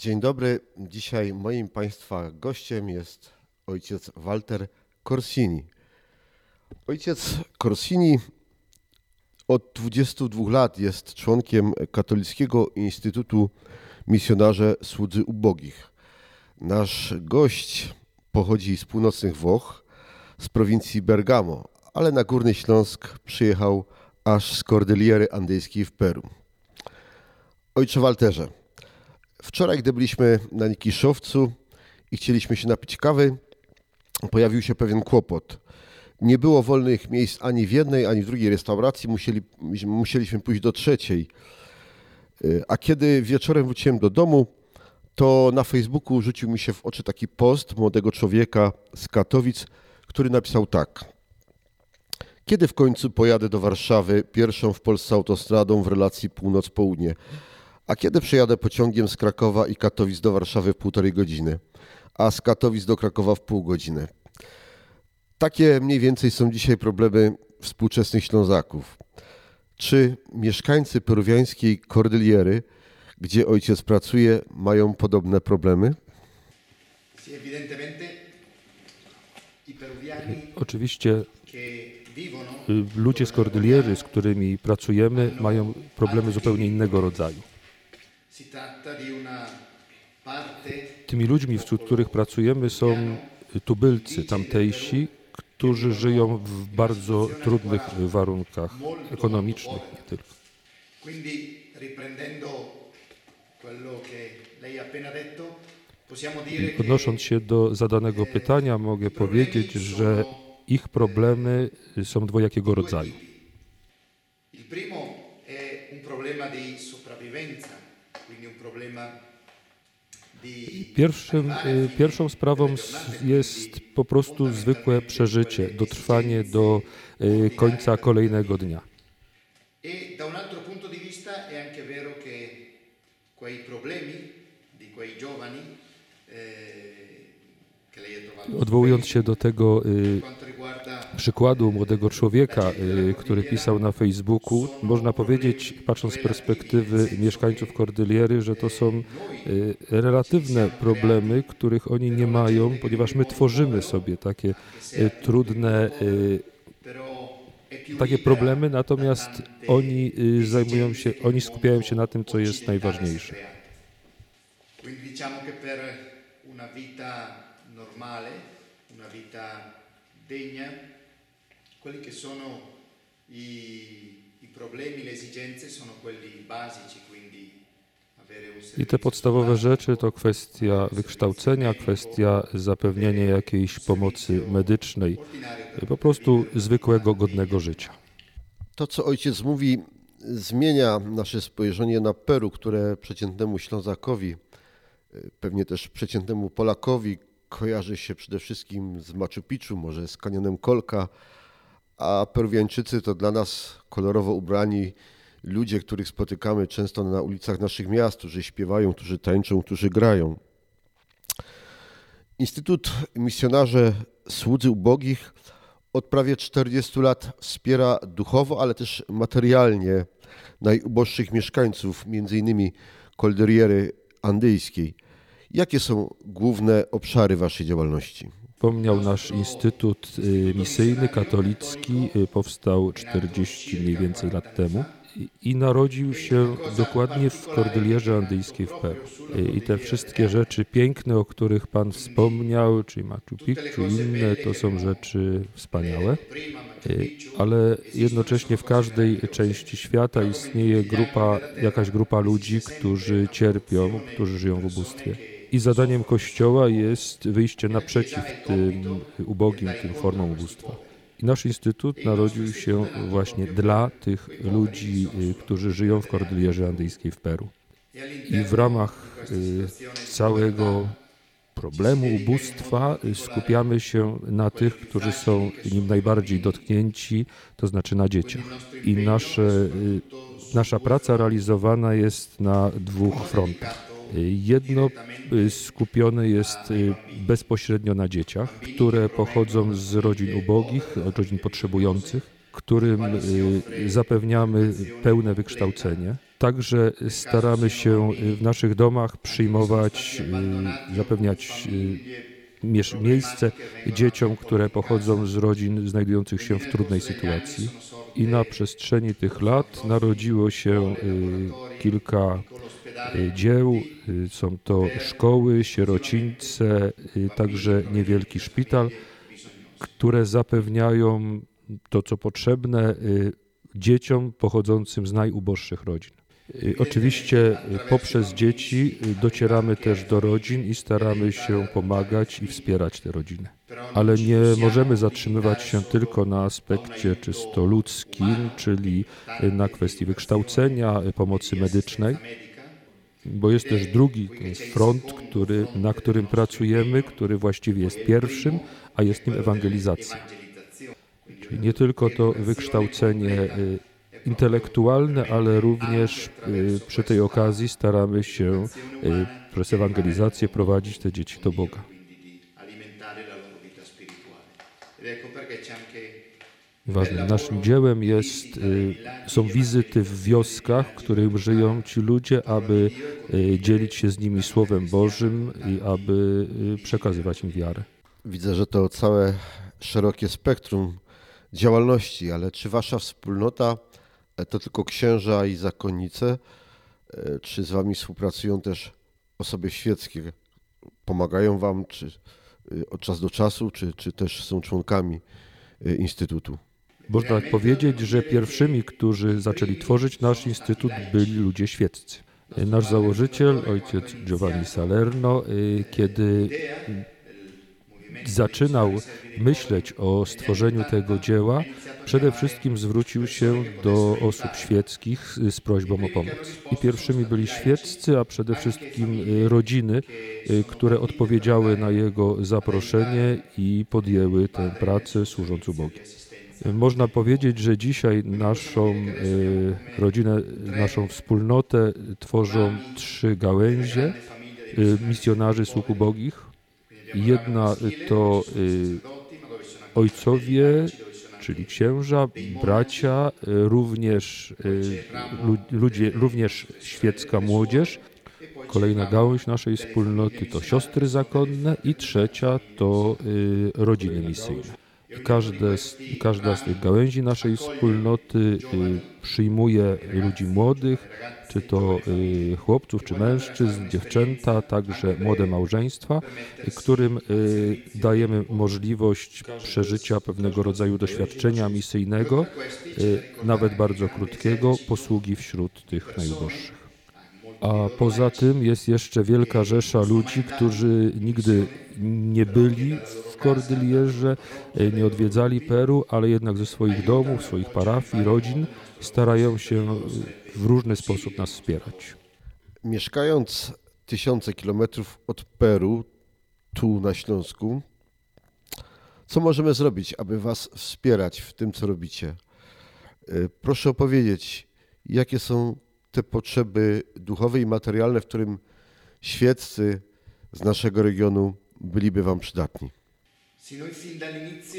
Dzień dobry. Dzisiaj moim Państwa gościem jest ojciec Walter Corsini. Ojciec Corsini od 22 lat jest członkiem Katolickiego Instytutu Misjonarze Słudzy Ubogich. Nasz gość pochodzi z północnych Włoch, z prowincji Bergamo, ale na Górny Śląsk przyjechał aż z Kordyliery Andyjskiej w Peru. Ojcze Walterze, wczoraj, gdy byliśmy na Nikiszowcu i chcieliśmy się napić kawy, pojawił się pewien kłopot. Nie było wolnych miejsc ani w jednej, ani w drugiej restauracji, Musieli, musieliśmy pójść do trzeciej. A kiedy wieczorem wróciłem do domu, to na Facebooku rzucił mi się w oczy taki post młodego człowieka z Katowic, który napisał tak. Kiedy w końcu pojadę do Warszawy pierwszą w Polsce autostradą w relacji północ-południe? A kiedy przejadę pociągiem z Krakowa i Katowic do Warszawy w półtorej godziny, a z Katowic do Krakowa w pół godziny? Takie mniej więcej są dzisiaj problemy współczesnych Ślązaków. Czy mieszkańcy peruwiańskiej Kordyliery, gdzie ojciec pracuje, mają podobne problemy? Oczywiście y, ludzie z Kordyliery, z którymi pracujemy, mają problemy zupełnie innego rodzaju. Tymi ludźmi, wśród których pracujemy, są tubylcy tamtejsi, którzy żyją w bardzo trudnych warunkach ekonomicznych nie tylko. Odnosząc się do zadanego pytania, mogę powiedzieć, że ich problemy są dwojakiego rodzaju. Pierwszym, y, pierwszą sprawą jest po prostu zwykłe przeżycie, dotrwanie do y, końca kolejnego dnia. Odwołując się do tego y, przykładu młodego człowieka, y, który pisał na Facebooku, można powiedzieć, patrząc z perspektywy mieszkańców Kordyliery, że to są y, relatywne problemy, których oni nie mają, ponieważ my tworzymy sobie takie trudne takie problemy, natomiast oni zajmują się, oni skupiają się na tym, co jest najważniejsze. Normale, una vita degna, quelli che sono i, i problemi, le esigenze sono quelli basici, quindi i te podstawowe rzeczy to kwestia wykształcenia, kwestia zapewnienia jakiejś pomocy medycznej, po prostu zwykłego, godnego życia. To, co ojciec mówi, zmienia nasze spojrzenie na Peru, które przeciętnemu Ślązakowi, pewnie też przeciętnemu Polakowi kojarzy się przede wszystkim z Machu Picchu, może z kanionem Kolka, a Peruwiańczycy to dla nas kolorowo ubrani ludzie, których spotykamy często na ulicach naszych miast, którzy śpiewają, którzy tańczą, którzy grają. Instytut Misjonarze Słudzy Ubogich od prawie 40 lat wspiera duchowo, ale też materialnie najuboższych mieszkańców, innymi Kolderiery Andyjskiej. Jakie są główne obszary Waszej działalności? Wspomniał nasz Instytut y, Misyjny Katolicki, y, powstał 40 mniej więcej lat temu i narodził się dokładnie w Kordylierze Andyjskiej w Peru. Y, I te wszystkie rzeczy piękne, o których Pan wspomniał, czyli Machu Picchu, inne, to są rzeczy wspaniałe, ale jednocześnie w każdej części świata istnieje grupa, jakaś grupa ludzi, którzy cierpią, którzy żyją w ubóstwie. I zadaniem Kościoła jest wyjście naprzeciw tym ubogim, tym formom ubóstwa. I nasz instytut narodził się właśnie dla tych ludzi, y, którzy żyją w Kordylierze Andyjskiej w Peru. I w ramach y, całego problemu ubóstwa y, skupiamy się na tych, którzy są nim najbardziej dotknięci, to znaczy na dzieciach. I nasze, nasza praca realizowana jest na dwóch frontach. Jedno y, skupione jest y, bezpośrednio na dzieciach, które pochodzą z rodzin ubogich, rodzin potrzebujących, którym y, zapewniamy pełne wykształcenie. Także staramy się w naszych domach przyjmować, zapewniać miejsce dzieciom, które pochodzą z rodzin znajdujących się w trudnej sytuacji. I na przestrzeni tych lat narodziło się y, kilka y, dzieł. Y, Są to szkoły, sierocińce, także niewielki szpital, które zapewniają to, co potrzebne dzieciom pochodzącym z najuboższych rodzin. Y, Oczywiście y, poprzez dzieci y, docieramy też do rodzin i staramy się pomagać i wspierać te rodziny. Ale nie możemy zatrzymywać się tylko na aspekcie czysto ludzkim, czyli na kwestii wykształcenia, pomocy medycznej, bo jest też drugi front, który, na którym pracujemy, który właściwie jest pierwszym, a jest nim ewangelizacja. Czyli nie tylko to wykształcenie intelektualne, ale również y, przy tej okazji staramy się y, przez ewangelizację prowadzić te dzieci do Boga. Ważnym naszym dziełem jest, y, są wizyty w wioskach, w których żyją ci ludzie, aby dzielić się z nimi Słowem Bożym i aby przekazywać im wiarę. Widzę, że to całe szerokie spektrum działalności, ale czy wasza wspólnota to tylko księża i zakonnice, e, czy z wami współpracują też osoby świeckie? Pomagają wam czy y, od czasu do czasu, czy, czy też są członkami Instytutu? Można powiedzieć, że pierwszymi, którzy zaczęli tworzyć nasz instytut, byli ludzie świeccy. Nasz założyciel, ojciec Giovanni Salerno, kiedy zaczynał myśleć o stworzeniu tego dzieła, przede wszystkim zwrócił się do osób świeckich z- prośbą o pomoc. I pierwszymi byli świeccy, a przede wszystkim y, rodziny, y, które odpowiedziały na jego zaproszenie i podjęły tę pracę służąc Bogiem. Można powiedzieć, że dzisiaj naszą y, rodzinę, naszą wspólnotę tworzą trzy gałęzie misjonarzy sług ubogich. Jedna to ojcowie, czyli księża, bracia, y, również y, lu- ludzie, również świecka młodzież. Kolejna gałąź naszej wspólnoty to siostry zakonne i trzecia to y, rodziny misyjne. Każde z, każda z tych gałęzi naszej wspólnoty y, przyjmuje ludzi młodych, czy to y, chłopców, czy mężczyzn, dziewczęta, także młode małżeństwa, którym y, dajemy możliwość przeżycia pewnego rodzaju doświadczenia misyjnego, nawet bardzo krótkiego, posługi wśród tych najuboższych. A poza tym jest jeszcze wielka rzesza ludzi, którzy nigdy nie byli w Kordylierze, e, nie odwiedzali Peru, ale jednak ze swoich domów, swoich parafii, rodzin starają się e, w różny sposób nas wspierać. Mieszkając tysiące kilometrów od Peru, tu na Śląsku, co możemy zrobić, aby Was wspierać w tym, co robicie? Y, Proszę opowiedzieć, jakie są te potrzeby duchowe i materialne, w którym świeccy z naszego regionu byliby Wam przydatni.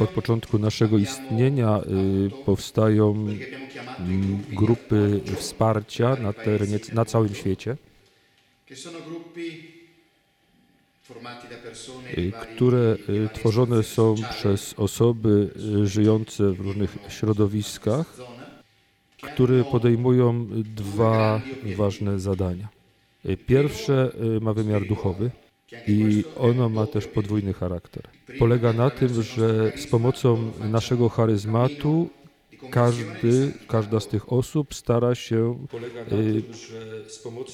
Od początku naszego istnienia y, powstają mm, grupy wsparcia na, terenie, na całym świecie, y, które y, tworzone są przez osoby żyjące w różnych środowiskach, które podejmują dwa ważne zadania. Pierwsze y, ma wymiar duchowy i ono ma też podwójny charakter. Polega na tym, że z pomocą naszego charyzmatu każdy, każda z tych osób stara się y,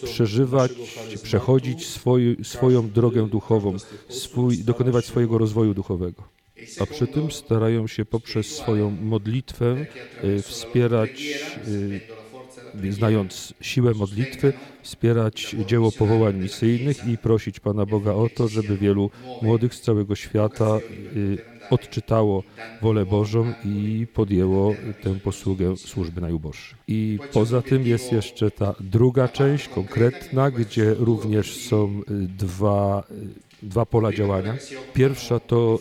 przeżywać, przechodzić swoj, swoją drogę duchową, swój, dokonywać swojego rozwoju duchowego. A przy tym starają się poprzez swoją modlitwę y, wspierać, y, znając siłę modlitwy, wspierać dzieło powołań misyjnych i prosić Pana Boga o to, żeby wielu młodych z całego świata y, odczytało wolę Bożą i podjęło tę posługę służby najuboższych. I poza tym jest jeszcze ta druga część, konkretna, gdzie również są dwa, dwa pola działania. Pierwsza to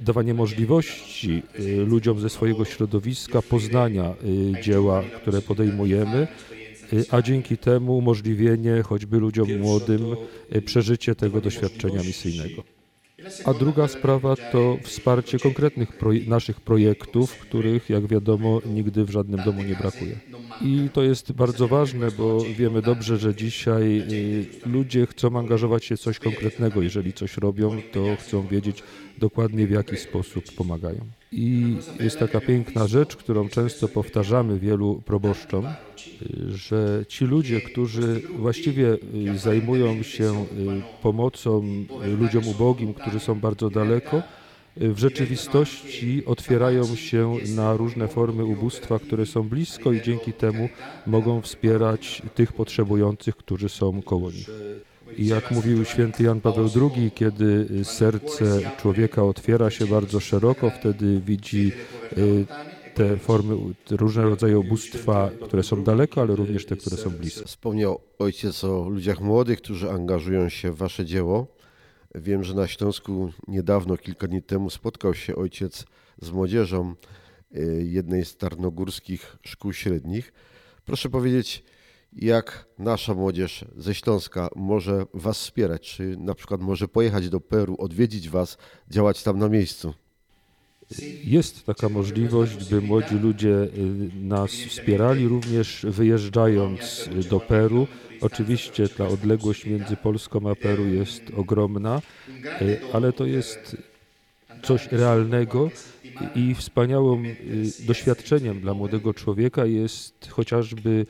dawanie możliwości y, ludziom ze swojego środowiska poznania y, dzieła, które podejmujemy, y, a dzięki temu umożliwienie choćby ludziom młodym przeżycie tego doświadczenia misyjnego. A druga sprawa to wsparcie konkretnych proje naszych projektów, których, jak wiadomo, nigdy w żadnym domu nie brakuje. I to jest bardzo ważne, bo wiemy dobrze, że dzisiaj y, ludzie chcą angażować się w coś konkretnego. Jeżeli coś robią, to chcą wiedzieć dokładnie w jaki sposób pomagają. I jest taka piękna rzecz, którą często powtarzamy wielu proboszczom, y, że ci ludzie, którzy właściwie y, zajmują się pomocą ludziom ubogim, którzy są bardzo daleko, w rzeczywistości otwierają się na różne formy ubóstwa, które są blisko i dzięki temu mogą wspierać tych potrzebujących, którzy są koło nich. I jak mówił święty Jan Paweł II, kiedy serce człowieka otwiera się bardzo szeroko, wtedy widzi y, te formy, różne rodzaje ubóstwa, które są daleko, ale również te, które są blisko. Wspomniał ojciec o ludziach młodych, którzy angażują się w wasze dzieło. Wiem, że na Śląsku niedawno, kilka dni temu spotkał się ojciec z młodzieżą y, jednej z tarnogórskich szkół średnich. Proszę powiedzieć, jak nasza młodzież ze Śląska może Was wspierać? Czy na przykład może pojechać do Peru, odwiedzić Was, działać tam na miejscu? Jest taka możliwość, by młodzi ludzie y, nas wspierali, również wyjeżdżając do Peru. Oczywiście ta odległość między Polską a Peru jest ogromna, y, ale to jest coś realnego i wspaniałym y, doświadczeniem dla młodego człowieka jest chociażby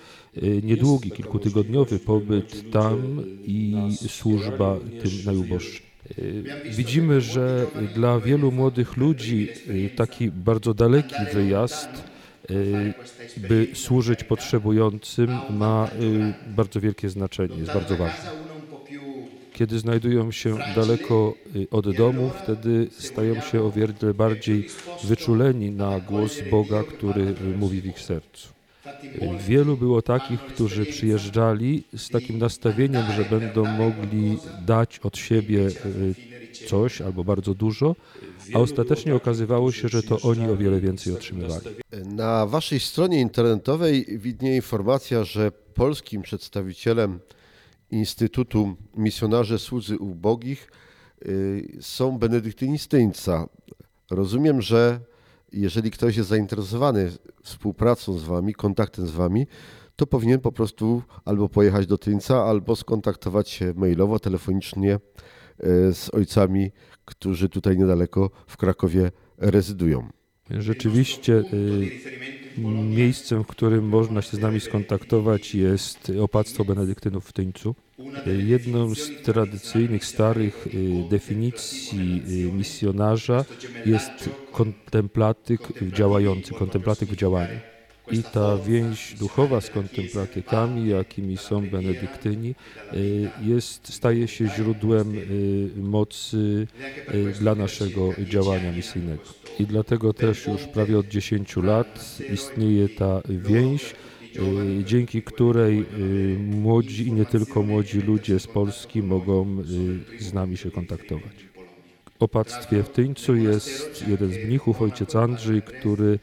niedługi, kilkutygodniowy pobyt tam i służba tym najuboższym. Widzimy, że dla wielu młodych ludzi y, taki bardzo daleki wyjazd, y, by służyć potrzebującym, ma y, bardzo wielkie znaczenie, jest bardzo ważny. Kiedy znajdują się daleko od domu, wtedy stają się o wiele bardziej wyczuleni na głos Boga, który mówi w ich sercu. Wielu było takich, którzy przyjeżdżali z takim nastawieniem, że będą mogli dać od siebie coś albo bardzo dużo, a ostatecznie okazywało się, że to oni o wiele więcej otrzymywali. Na waszej stronie internetowej widnieje informacja, że polskim przedstawicielem Instytutu Misjonarzy Słudzy Ubogich e, są benedyktynistyńca. Rozumiem, że jeżeli ktoś jest zainteresowany współpracą z Wami, kontaktem z Wami, to powinien po prostu albo pojechać do Tyńca, albo skontaktować się mailowo, telefonicznie e, z ojcami, którzy tutaj niedaleko w Krakowie rezydują. Rzeczywiście y, miejscem, w którym można się z nami skontaktować jest opactwo benedyktynów w Tyńcu. Jedną z tradycyjnych, starych y, definicji y, misjonarza jest kontemplatyk działający, kontemplatyk w działaniu. I ta więź duchowa z kontemplatykami, jakimi są benedyktyni, jest, staje się źródłem mocy dla naszego działania misyjnego i dlatego też już prawie od 10 lat istnieje ta więź, dzięki której młodzi i nie tylko młodzi ludzie z Polski mogą z nami się kontaktować. Opactwie w Tyńcu jest jeden z mnichów, ojciec Andrzej, który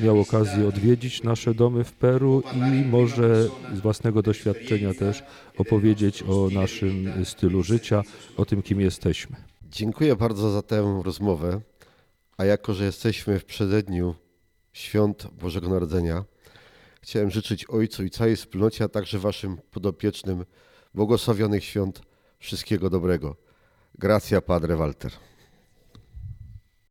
miał okazję odwiedzić nasze domy w Peru i może z własnego doświadczenia też opowiedzieć o naszym stylu życia, o tym, kim jesteśmy. Dziękuję bardzo za tę rozmowę. A jako, że jesteśmy w przededniu świąt Bożego Narodzenia, chciałem życzyć Ojcu i całej wspólnocie, a także Waszym podopiecznym błogosławionych świąt wszystkiego dobrego. Grazie a Padre Walter.